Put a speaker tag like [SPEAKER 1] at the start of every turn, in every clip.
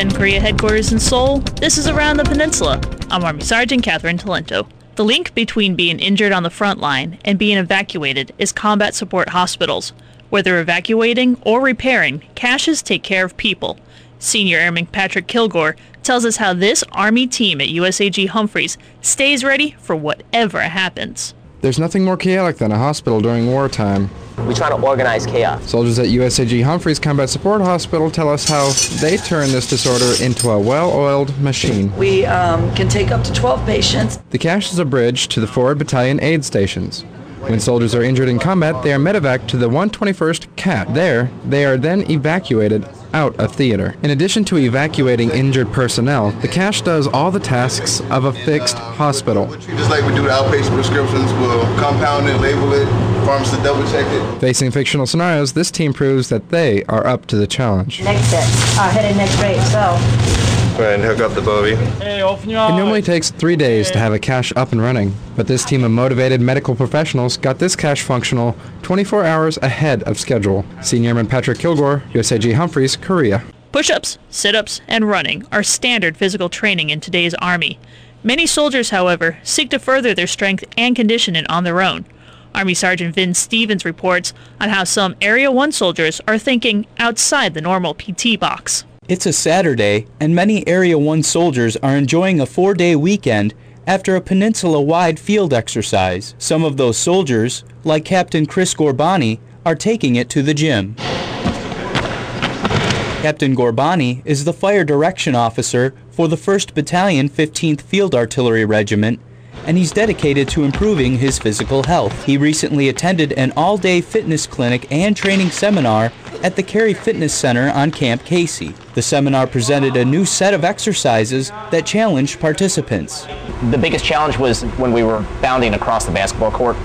[SPEAKER 1] Defend Korea headquarters in Seoul, this is Around the Peninsula. I'm Army Sergeant Catherine Talento. The link between being injured on the front line and being evacuated is combat support hospitals. Whether evacuating or repairing, CSHs take care of people. Senior Airman Patrick Kilgore tells us how this Army team at USAG Humphreys stays ready for whatever happens.
[SPEAKER 2] There's nothing more chaotic than a hospital during wartime.
[SPEAKER 3] We try to organize chaos.
[SPEAKER 2] Soldiers at USAG Humphreys Combat Support Hospital tell us how they turn this disorder into a well-oiled machine.
[SPEAKER 4] We um, can take up to 12 patients.
[SPEAKER 2] The CSH is a bridge to the forward battalion aid stations. When soldiers are injured in combat, they are medevac to the 121st CAT. There, they are then evacuated out of theater. In addition to evacuating injured personnel, the CSH does all the tasks of a fixed hospital.
[SPEAKER 5] Just like we do the outpatient prescriptions, we'll compound it, label it, pharmacist double check it.
[SPEAKER 2] Facing fictional scenarios, this team proves that they are up to the challenge.
[SPEAKER 6] Next set, uh, head and neck so.
[SPEAKER 5] Go ahead and hook up the Bovie.
[SPEAKER 2] It normally takes three days to have a CSH up and running, but this team of motivated medical professionals got this CSH functional 24 hours ahead of schedule. Senior Airman Patrick Kilgore, USAG Humphreys, Korea.
[SPEAKER 1] Push-ups, sit-ups, and running are standard physical training in today's Army. Many soldiers, however, seek to further their strength and conditioning on their own. Army Sergeant Vin Stevens reports on how some Area 1 soldiers are thinking outside the normal PT box.
[SPEAKER 7] It's a Saturday, and many Area 1 soldiers are enjoying a four-day weekend after a peninsula-wide field exercise. Some of those soldiers, like Captain Chris Gorbani, are taking it to the gym. Captain Gorbani is the fire direction officer for the 1st Battalion 15th Field Artillery Regiment and he's dedicated to improving his physical health. He recently attended an all-day fitness clinic and training seminar at the Cary Fitness Center on Camp Casey. The seminar presented a new set of exercises that challenged participants.
[SPEAKER 3] The biggest challenge was when we were bounding across the basketball court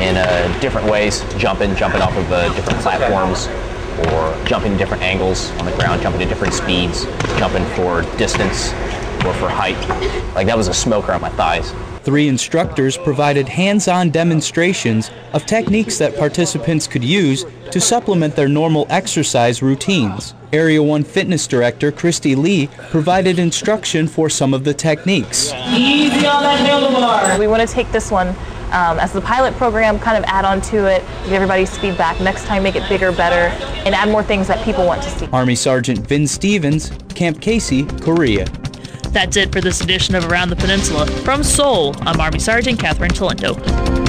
[SPEAKER 3] in uh, different ways, jumping, jumping off of uh, different platforms, or jumping different angles on the ground, jumping at different speeds, jumping for distance or for height. Like that was a smoker on my thighs.
[SPEAKER 7] Three instructors provided hands-on demonstrations of techniques that participants could use to supplement their normal exercise routines. Area 1 Fitness Director Christy Lee provided instruction for some of the techniques.
[SPEAKER 6] Easy on that handlebar.
[SPEAKER 8] We want to take this one um, as the pilot program, kind of add on to it, give everybody's feedback. Next time, make it bigger, better, and add more things that people want to see.
[SPEAKER 7] Army Sergeant Vin Stevens, Camp Casey, Korea.
[SPEAKER 1] That's it for this edition of Around the Peninsula. From Seoul, I'm Army Sergeant Catherine Talento.